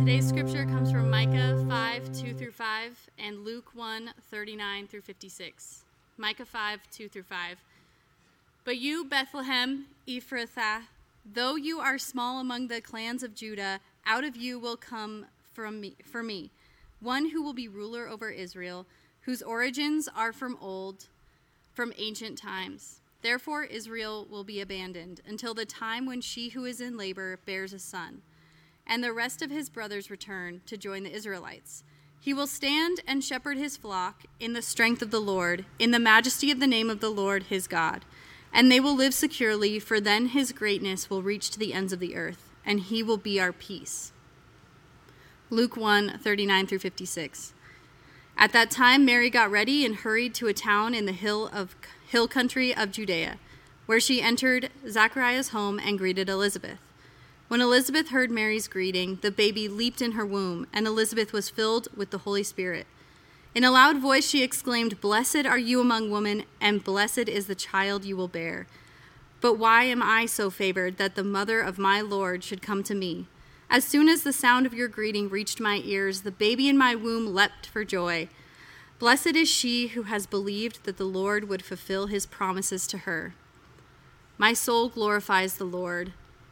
Today's scripture comes from Micah 5, 2 through 5, and Luke 1, 39 through 56. Micah 5, 2 through 5. But you, Bethlehem, Ephrathah, though you are small among the clans of Judah, out of you will come from me, for me one who will be ruler over Israel, whose origins are from old, from ancient times. Therefore, Israel will be abandoned until the time when she who is in labor bears a son, and the rest of his brothers return to join the Israelites. He will stand and shepherd his flock in the strength of the Lord, in the majesty of the name of the Lord his God. And they will live securely, for then his greatness will reach to the ends of the earth, and he will be our peace. Luke 1 39 through 56. At that time, Mary got ready and hurried to a town in the hill, of, hill country of Judea, where she entered Zachariah's home and greeted Elizabeth. When Elizabeth heard Mary's greeting, the baby leaped in her womb, and Elizabeth was filled with the Holy Spirit. In a loud voice, she exclaimed, Blessed are you among women, and blessed is the child you will bear. But why am I so favored that the mother of my Lord should come to me? As soon as the sound of your greeting reached my ears, the baby in my womb leapt for joy. Blessed is she who has believed that the Lord would fulfill his promises to her. My soul glorifies the Lord,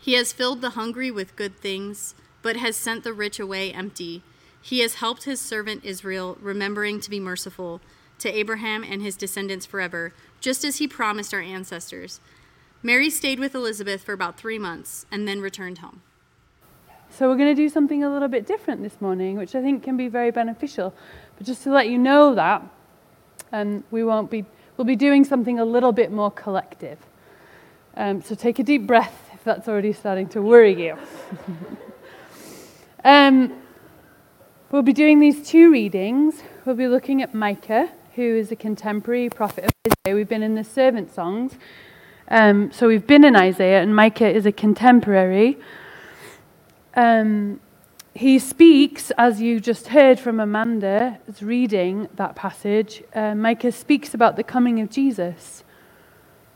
He has filled the hungry with good things, but has sent the rich away empty. He has helped his servant Israel, remembering to be merciful to Abraham and his descendants forever, just as he promised our ancestors. Mary stayed with Elizabeth for about three months and then returned home. So, we're going to do something a little bit different this morning, which I think can be very beneficial. But just to let you know that, and we won't be, we'll be doing something a little bit more collective. Um, so, take a deep breath that's already starting to worry you. um, We'll be doing these two readings. We'll be looking at Micah, who is a contemporary prophet of Isaiah. We've been in the servant songs. Um, so we've been in Isaiah, and Micah is a contemporary. Um, he speaks, as you just heard from Amanda, as reading that passage, uh, Micah speaks about the coming of Jesus,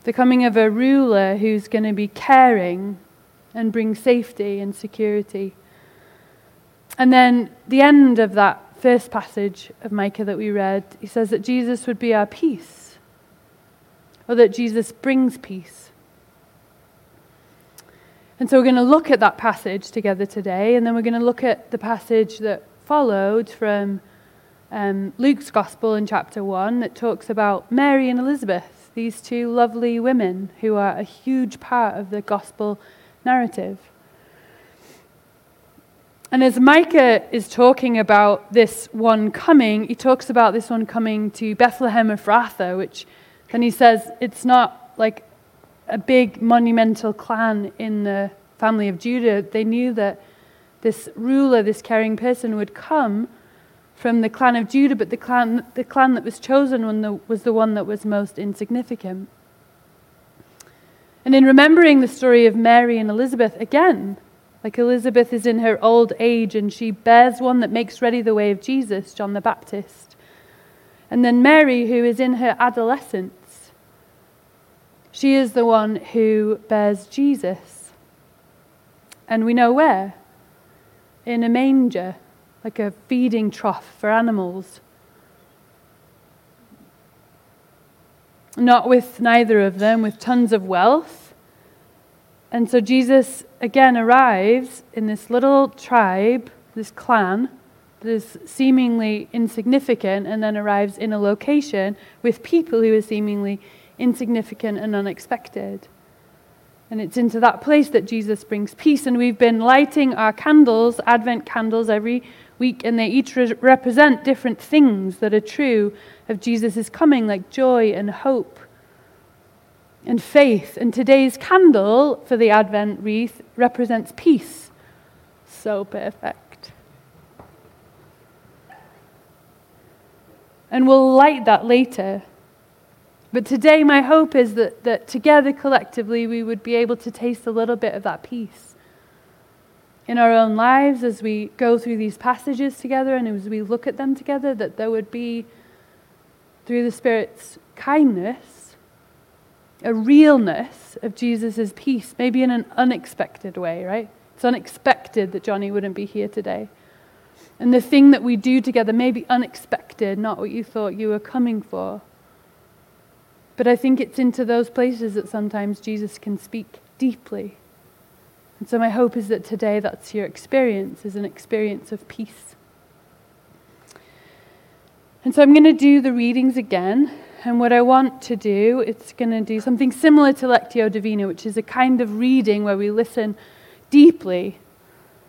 the coming of a ruler who's going to be caring and bring safety and security. And then the end of that first passage of Micah that we read, he says that Jesus would be our peace, or that Jesus brings peace. And so we're going to look at that passage together today, and then we're going to look at the passage that followed from um, Luke's Gospel in chapter 1 that talks about Mary and Elizabeth, these two lovely women who are a huge part of the Gospel narrative. And as Micah is talking about this one coming, he talks about this one coming to Bethlehem of Ephrathah, which then he says it's not like a big monumental clan in the family of Judah. They knew that this ruler, this caring person, would come from the clan of Judah, but the clan, the clan that was chosen was the one that was most insignificant. And in remembering the story of Mary and Elizabeth, again, like Elizabeth is in her old age and she bears one that makes ready the way of Jesus, John the Baptist. And then Mary, who is in her adolescence, she is the one who bears Jesus. And we know where? In a manger, like a feeding trough for animals. Not with neither of them, with tons of wealth and so Jesus again arrives in this little tribe, this clan, that is seemingly insignificant, and then arrives in a location with people who are seemingly insignificant and unexpected. And it's into that place that Jesus brings peace. And we've been lighting our candles, Advent candles, every week, and they each re- represent different things that are true of Jesus' coming, like joy and hope and faith. And today's candle for the Advent wreath represents peace. So perfect. And we'll light that later. But today, my hope is that, that together collectively we would be able to taste a little bit of that peace in our own lives as we go through these passages together and as we look at them together, that there would be, through the Spirit's kindness, a realness of Jesus' peace, maybe in an unexpected way, right? It's unexpected that Johnny wouldn't be here today. And the thing that we do together may be unexpected, not what you thought you were coming for. But I think it's into those places that sometimes Jesus can speak deeply. And so my hope is that today that's your experience, is an experience of peace. And so I'm going to do the readings again. And what I want to do, it's going to do something similar to Lectio Divina, which is a kind of reading where we listen deeply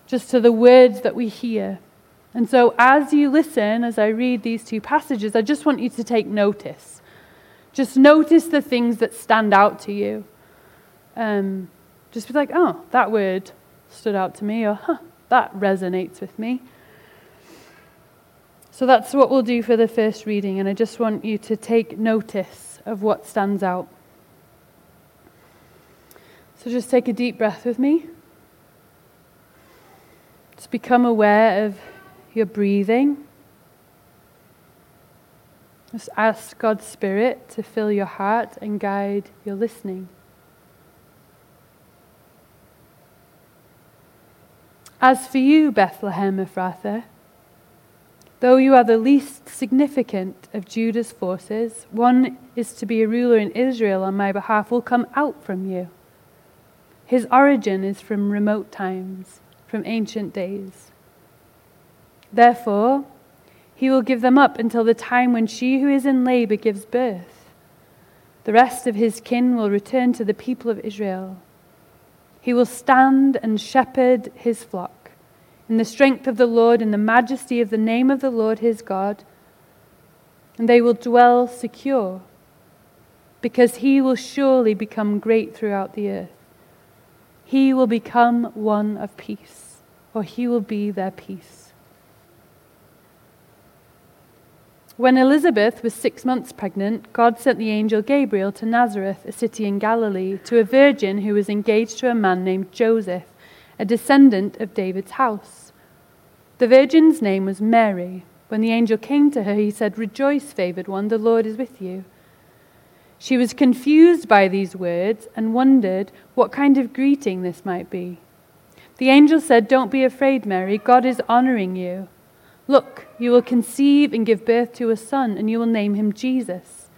just to the words that we hear. And so as you listen, as I read these two passages, I just want you to take notice. Just notice the things that stand out to you. Um, just be like, oh, that word stood out to me, or huh, that resonates with me. So that's what we'll do for the first reading, and I just want you to take notice of what stands out. So just take a deep breath with me. Just become aware of your breathing. Just ask God's Spirit to fill your heart and guide your listening. As for you, Bethlehem Ephrathah, though you are the least significant of Judah's forces, one is to be a ruler in Israel on my behalf will come out from you. His origin is from remote times, from ancient days. Therefore, he will give them up until the time when she who is in labor gives birth. The rest of his kin will return to the people of Israel. He will stand and shepherd his flock in the strength of the Lord, in the majesty of the name of the Lord his God, and they will dwell secure, because he will surely become great throughout the earth. He will become one of peace, or he will be their peace. When Elizabeth was six months pregnant, God sent the angel Gabriel to Nazareth, a city in Galilee, to a virgin who was engaged to a man named Joseph, a descendant of David's house. The virgin's name was Mary. When the angel came to her, he said, Rejoice, favored one, the Lord is with you. She was confused by these words and wondered what kind of greeting this might be. The angel said, Don't be afraid, Mary, God is honoring you. Look, you will conceive and give birth to a son, and you will name him Jesus.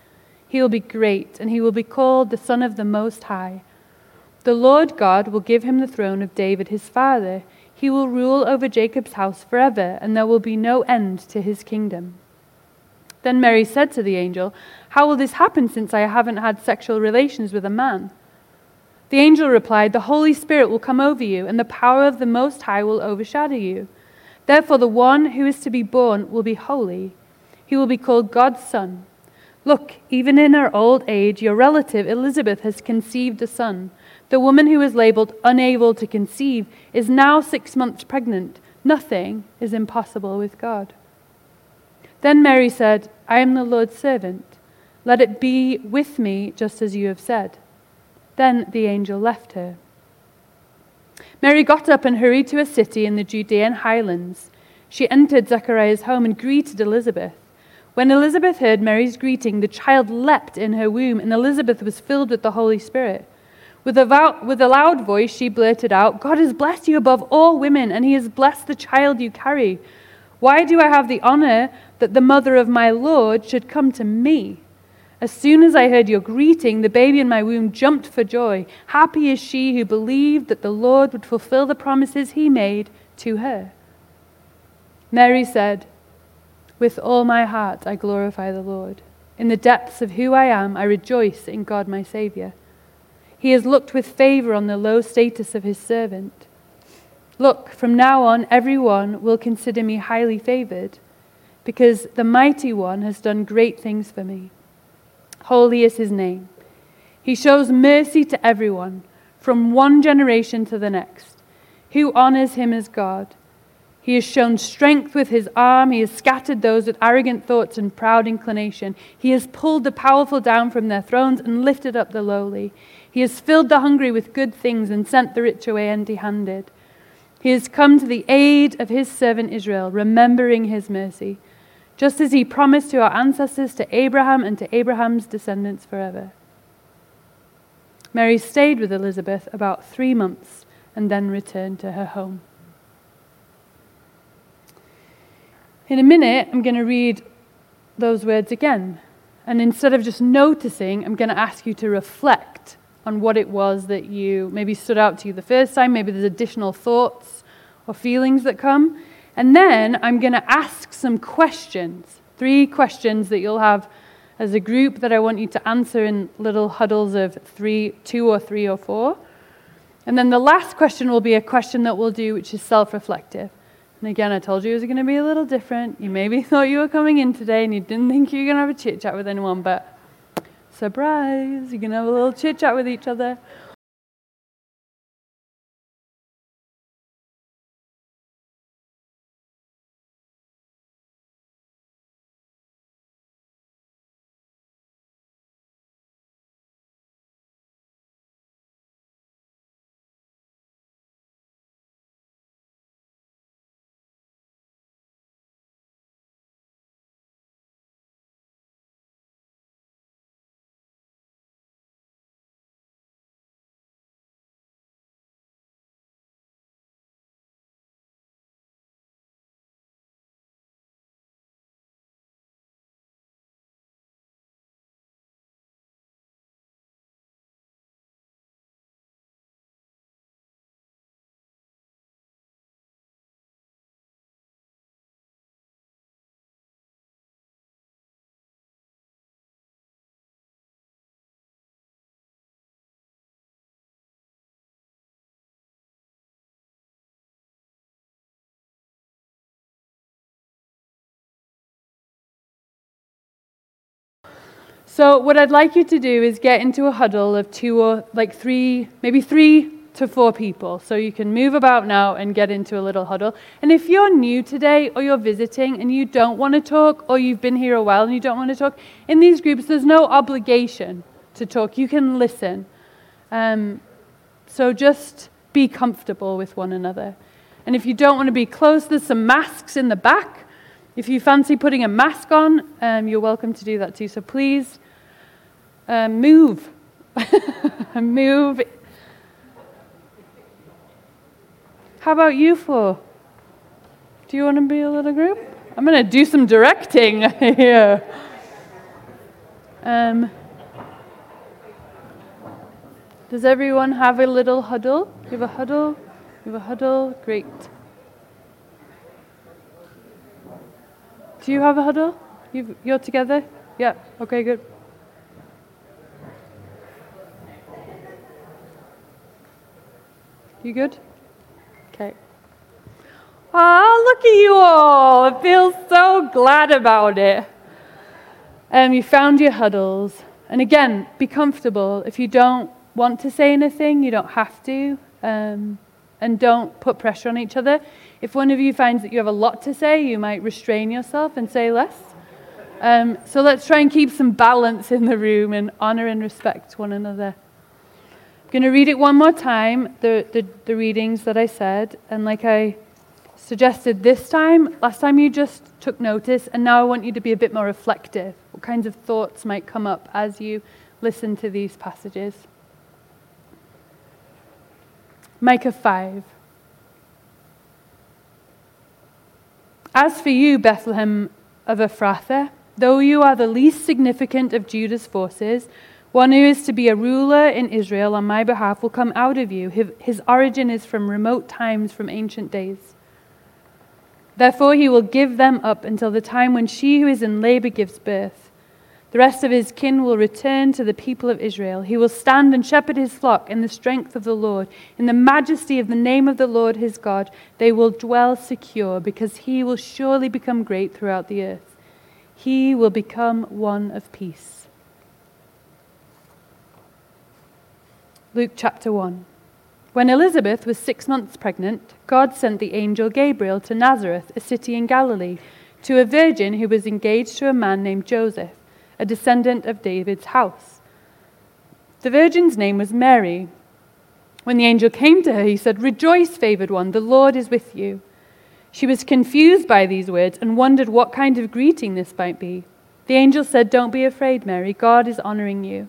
He will be great, and he will be called the Son of the Most High. The Lord God will give him the throne of David his father. He will rule over Jacob's house forever, and there will be no end to his kingdom. Then Mary said to the angel, How will this happen since I haven't had sexual relations with a man? The angel replied, The Holy Spirit will come over you, and the power of the Most High will overshadow you. Therefore, the one who is to be born will be holy. He will be called God's Son. Look, even in her old age, your relative Elizabeth has conceived a son. The woman who was labeled unable to conceive is now six months pregnant. Nothing is impossible with God. Then Mary said, I am the Lord's servant. Let it be with me just as you have said. Then the angel left her. Mary got up and hurried to a city in the Judean highlands. She entered Zechariah's home and greeted Elizabeth. When Elizabeth heard Mary's greeting, the child leapt in her womb, and Elizabeth was filled with the Holy Spirit. With a, with a loud voice, she blurted out, God has blessed you above all women, and he has blessed the child you carry. Why do I have the honor that the mother of my Lord should come to me? As soon as I heard your greeting, the baby in my womb jumped for joy. Happy is she who believed that the Lord would fulfill the promises he made to her. Mary said, With all my heart I glorify the Lord. In the depths of who I am, I rejoice in God my Saviour. He has looked with favor on the low status of his servant. Look, from now on, everyone will consider me highly favored, because the mighty one has done great things for me. Holy is his name. He shows mercy to everyone, from one generation to the next. Who honors him as God? He has shown strength with his arm. He has scattered those with arrogant thoughts and proud inclination. He has pulled the powerful down from their thrones and lifted up the lowly. He has filled the hungry with good things and sent the rich away empty handed. He has come to the aid of his servant Israel, remembering his mercy, just as he promised to our ancestors, to Abraham, and to Abraham's descendants forever. Mary stayed with Elizabeth about three months and then returned to her home. In a minute, I'm going to read those words again. And instead of just noticing, I'm going to ask you to reflect on what it was that you maybe stood out to you the first time. Maybe there's additional thoughts or feelings that come. And then I'm going to ask some questions, three questions that you'll have as a group that I want you to answer in little huddles of three, two or three or four. And then the last question will be a question that we'll do, which is self reflective. And again, I told you it was going to be a little different. You maybe thought you were coming in today and you didn't think you were going to have a chit chat with anyone, but surprise, you're going to have a little chit chat with each other. So, what I'd like you to do is get into a huddle of two or like three, maybe three to four people. So, you can move about now and get into a little huddle. And if you're new today or you're visiting and you don't want to talk or you've been here a while and you don't want to talk, in these groups, there's no obligation to talk. You can listen. Um, so, just be comfortable with one another. And if you don't want to be close, there's some masks in the back. If you fancy putting a mask on, um, you're welcome to do that too. So please uh, move. move. How about you four? Do you want to be a little group? I'm going to do some directing here. Um, does everyone have a little huddle? You have a huddle? You have a huddle? Great. Do you have a huddle? you you're together? Yeah, okay, good. You good? Okay. Ah, look at you all. I feel so glad about it. Um, you found your huddles. And again, be comfortable. If you don't want to say anything, you don't have to. Um, and don't put pressure on each other. If one of you finds that you have a lot to say, you might restrain yourself and say less. Um, so let's try and keep some balance in the room and honor and respect one another. Going to read it one more time, the, the, the readings that I said. And like I suggested this time, last time you just took notice, and now I want you to be a bit more reflective. What kinds of thoughts might come up as you listen to these passages? Micah 5. As for you, Bethlehem of Ephrathah, though you are the least significant of Judah's forces, one who is to be a ruler in Israel on my behalf will come out of you. His origin is from remote times, from ancient days. Therefore, he will give them up until the time when she who is in labor gives birth. The rest of his kin will return to the people of Israel. He will stand and shepherd his flock in the strength of the Lord. In the majesty of the name of the Lord his God, they will dwell secure, because he will surely become great throughout the earth. He will become one of peace. Luke chapter 1, When Elizabeth was six months pregnant, God sent the angel Gabriel to Nazareth, a city in Galilee, to a virgin who was engaged to a man named Joseph, a descendant of David's house. The virgin's name was Mary. When the angel came to her, he said, Rejoice, favored one, the Lord is with you. She was confused by these words and wondered what kind of greeting this might be. The angel said, Don't be afraid, Mary, God is honoring you.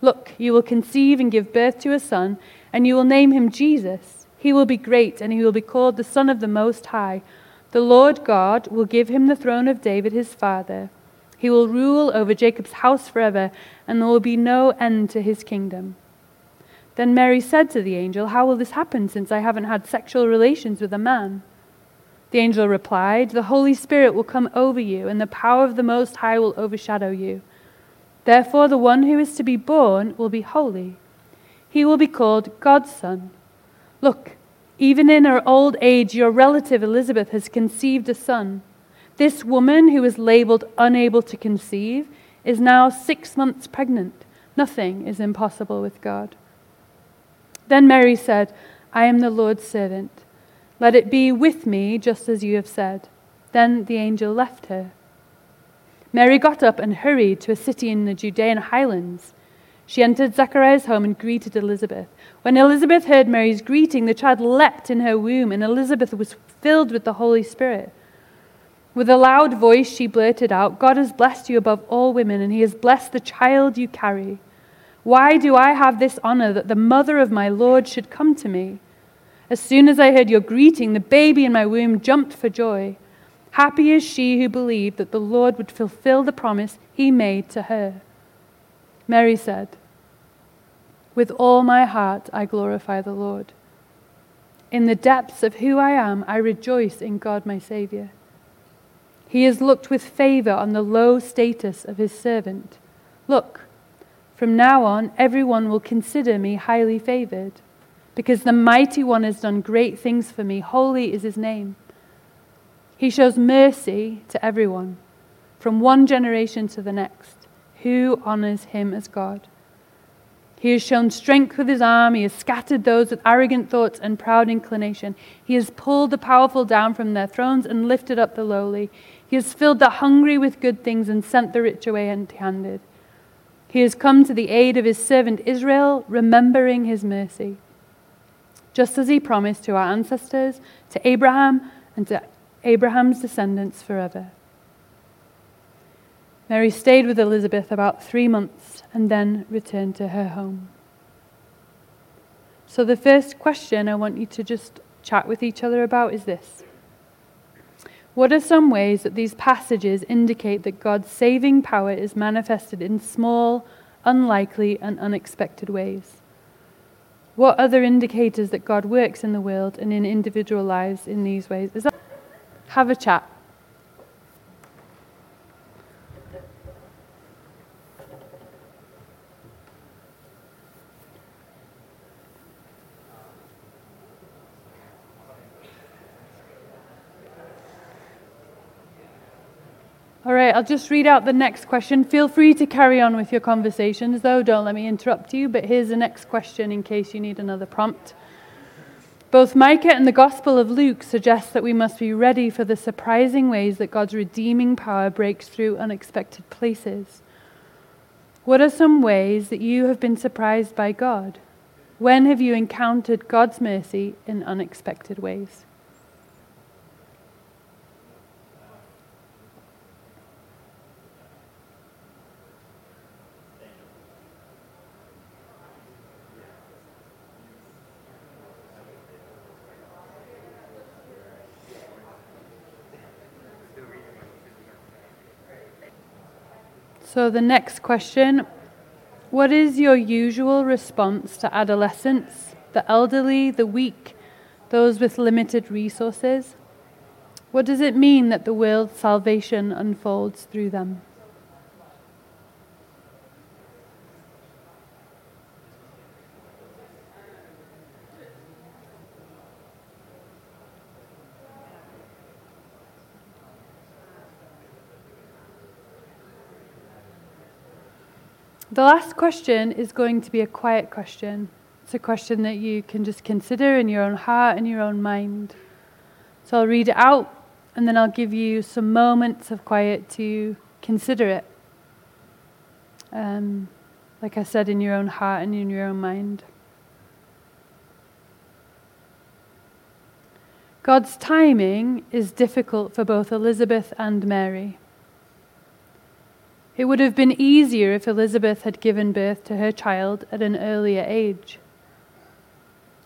Look, you will conceive and give birth to a son and you will name him Jesus. He will be great, and he will be called the Son of the Most High. The Lord God will give him the throne of David his father. He will rule over Jacob's house forever, and there will be no end to his kingdom. Then Mary said to the angel, How will this happen, since I haven't had sexual relations with a man? The angel replied, The Holy Spirit will come over you, and the power of the Most High will overshadow you. Therefore, the one who is to be born will be holy he will be called God's son. Look, even in her old age, your relative Elizabeth has conceived a son. This woman who was labeled unable to conceive is now six months pregnant. Nothing is impossible with God. Then Mary said, I am the Lord's servant. Let it be with me just as you have said. Then the angel left her. Mary got up and hurried to a city in the Judean highlands she entered Zechariah's home and greeted Elizabeth. When Elizabeth heard Mary's greeting, the child leapt in her womb, and Elizabeth was filled with the Holy Spirit. With a loud voice, she blurted out, God has blessed you above all women, and he has blessed the child you carry. Why do I have this honor that the mother of my Lord should come to me? As soon as I heard your greeting, the baby in my womb jumped for joy. Happy is she who believed that the Lord would fulfill the promise he made to her. Mary said, With all my heart I glorify the Lord. In the depths of who I am, I rejoice in God my Saviour. He has looked with favour on the low status of his servant. Look, from now on, everyone will consider me highly favoured, because the mighty one has done great things for me. Holy is his name. He shows mercy to everyone, from one generation to the next who honors him as God. He has shown strength with his arm. He has scattered those with arrogant thoughts and proud inclination. He has pulled the powerful down from their thrones and lifted up the lowly. He has filled the hungry with good things and sent the rich away empty handed. He has come to the aid of his servant Israel, remembering his mercy. Just as he promised to our ancestors, to Abraham, and to Abraham's descendants forever. Mary stayed with Elizabeth about three months and then returned to her home. So, the first question I want you to just chat with each other about is this What are some ways that these passages indicate that God's saving power is manifested in small, unlikely, and unexpected ways? What other indicators that God works in the world and in individual lives in these ways? Is that have a chat. All right, I'll just read out the next question. Feel free to carry on with your conversations, though. Don't let me interrupt you. But here's the next question in case you need another prompt. Both Micah and the Gospel of Luke suggest that we must be ready for the surprising ways that God's redeeming power breaks through unexpected places. What are some ways that you have been surprised by God? When have you encountered God's mercy in unexpected ways? So, the next question What is your usual response to adolescents, the elderly, the weak, those with limited resources? What does it mean that the world's salvation unfolds through them? The last question is going to be a quiet question. It's a question that you can just consider in your own heart and your own mind. So I'll read it out and then I'll give you some moments of quiet to consider it. Um, like I said, in your own heart and in your own mind. God's timing is difficult for both Elizabeth and Mary. It would have been easier if Elizabeth had given birth to her child at an earlier age.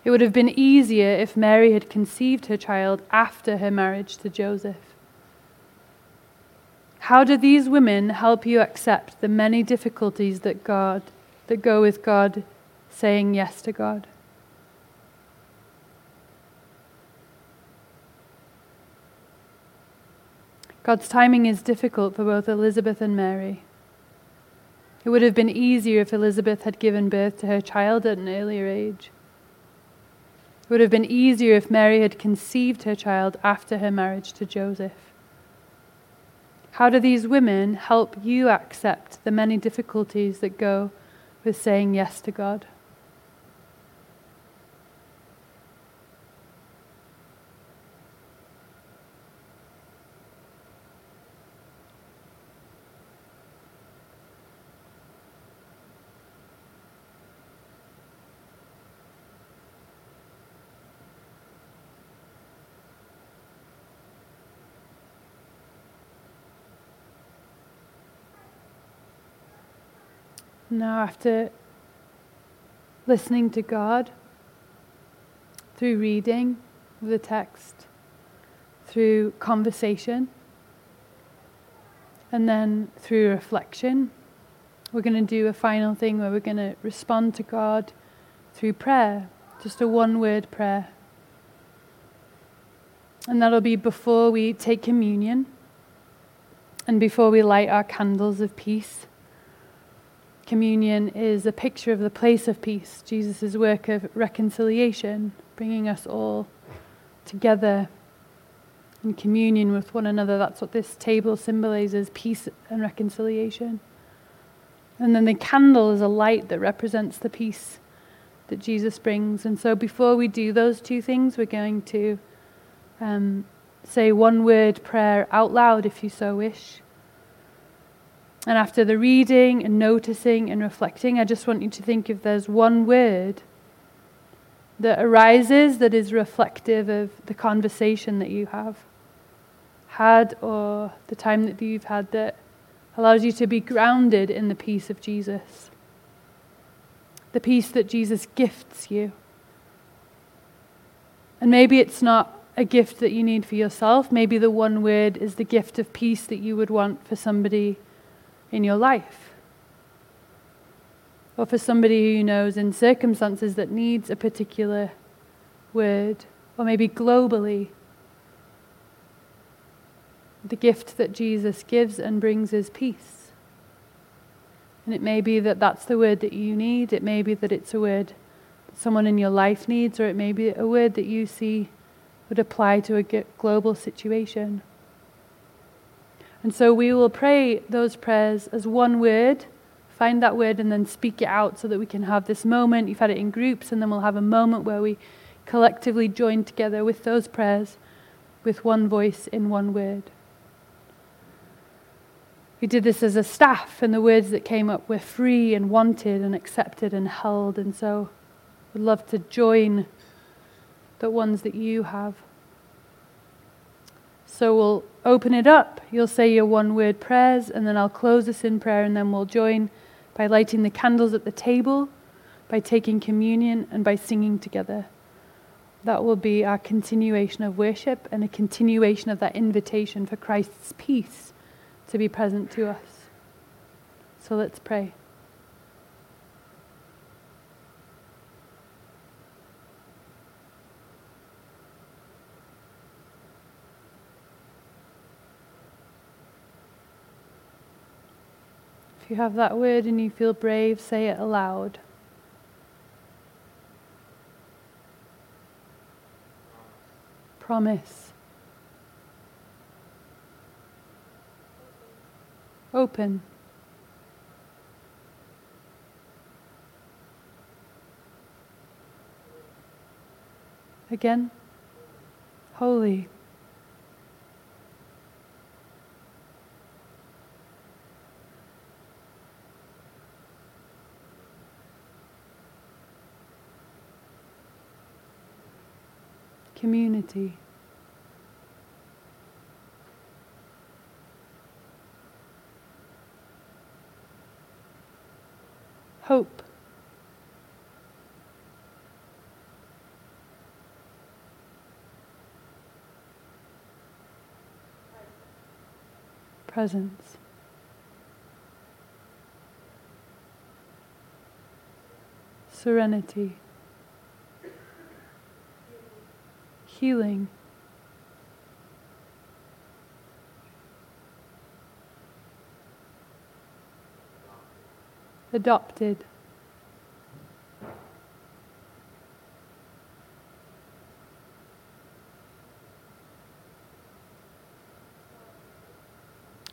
It would have been easier if Mary had conceived her child after her marriage to Joseph. How do these women help you accept the many difficulties that God that go with God saying yes to God? God's timing is difficult for both Elizabeth and Mary. It would have been easier if Elizabeth had given birth to her child at an earlier age. It would have been easier if Mary had conceived her child after her marriage to Joseph. How do these women help you accept the many difficulties that go with saying yes to God? Now, after listening to God through reading the text, through conversation, and then through reflection, we're going to do a final thing where we're going to respond to God through prayer, just a one word prayer. And that'll be before we take communion and before we light our candles of peace. Communion is a picture of the place of peace, Jesus' work of reconciliation, bringing us all together in communion with one another. That's what this table symbolizes peace and reconciliation. And then the candle is a light that represents the peace that Jesus brings. And so before we do those two things, we're going to um, say one word prayer out loud if you so wish. And after the reading and noticing and reflecting, I just want you to think if there's one word that arises that is reflective of the conversation that you have had or the time that you've had that allows you to be grounded in the peace of Jesus. The peace that Jesus gifts you. And maybe it's not a gift that you need for yourself. Maybe the one word is the gift of peace that you would want for somebody in your life. Or for somebody who knows in circumstances that needs a particular word, or maybe globally. The gift that Jesus gives and brings is peace. And it may be that that's the word that you need. It may be that it's a word that someone in your life needs, or it may be a word that you see would apply to a global situation. And so we will pray those prayers as one word, find that word, and then speak it out so that we can have this moment. You've had it in groups, and then we'll have a moment where we collectively join together with those prayers with one voice in one word. We did this as a staff, and the words that came up were free and wanted and accepted and held. And so we'd love to join the ones that you have. So we'll open it up. You'll say your one word prayers, and then I'll close this in prayer, and then we'll join by lighting the candles at the table, by taking communion, and by singing together. That will be our continuation of worship and a continuation of that invitation for Christ's peace to be present to us. So let's pray. You have that word and you feel brave, say it aloud. Promise. Open. again? Holy. Community. Hope. presence. Serenity. Healing. Adopted.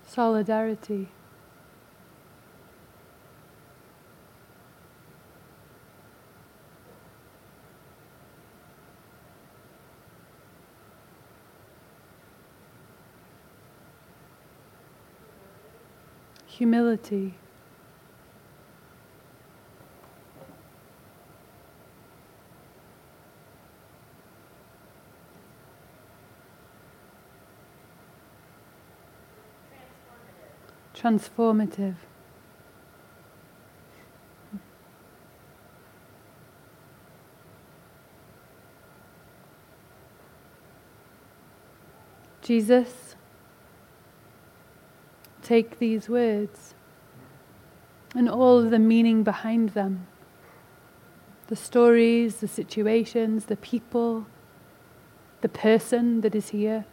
solidarity. Humility. transformative. Jesus, take these words and all of the meaning behind them the stories, the situations, the people, the person that is here.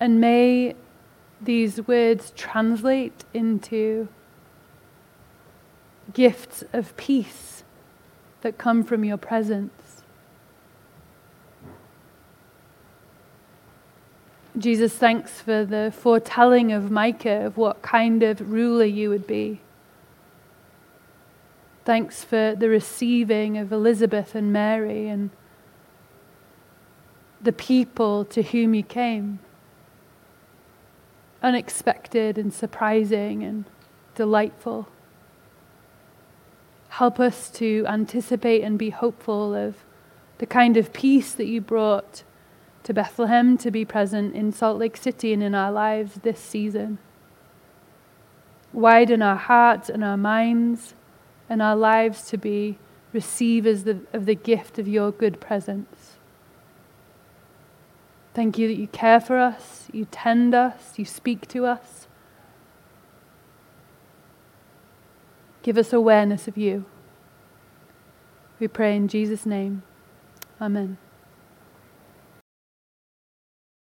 And may these words translate into gifts of peace that come from your presence. Jesus, thanks for the foretelling of Micah of what kind of ruler you would be. Thanks for the receiving of Elizabeth and Mary and the people to whom you came unexpected and surprising and delightful. Help us to anticipate and be hopeful of the kind of peace that you brought to Bethlehem to be present in Salt Lake City and in our lives this season. Widen our hearts and our minds and our lives to be receivers of the gift of your good presence. Thank you that you care for us, you tend us, you speak to us. Give us awareness of you. We pray in Jesus' name. Amen.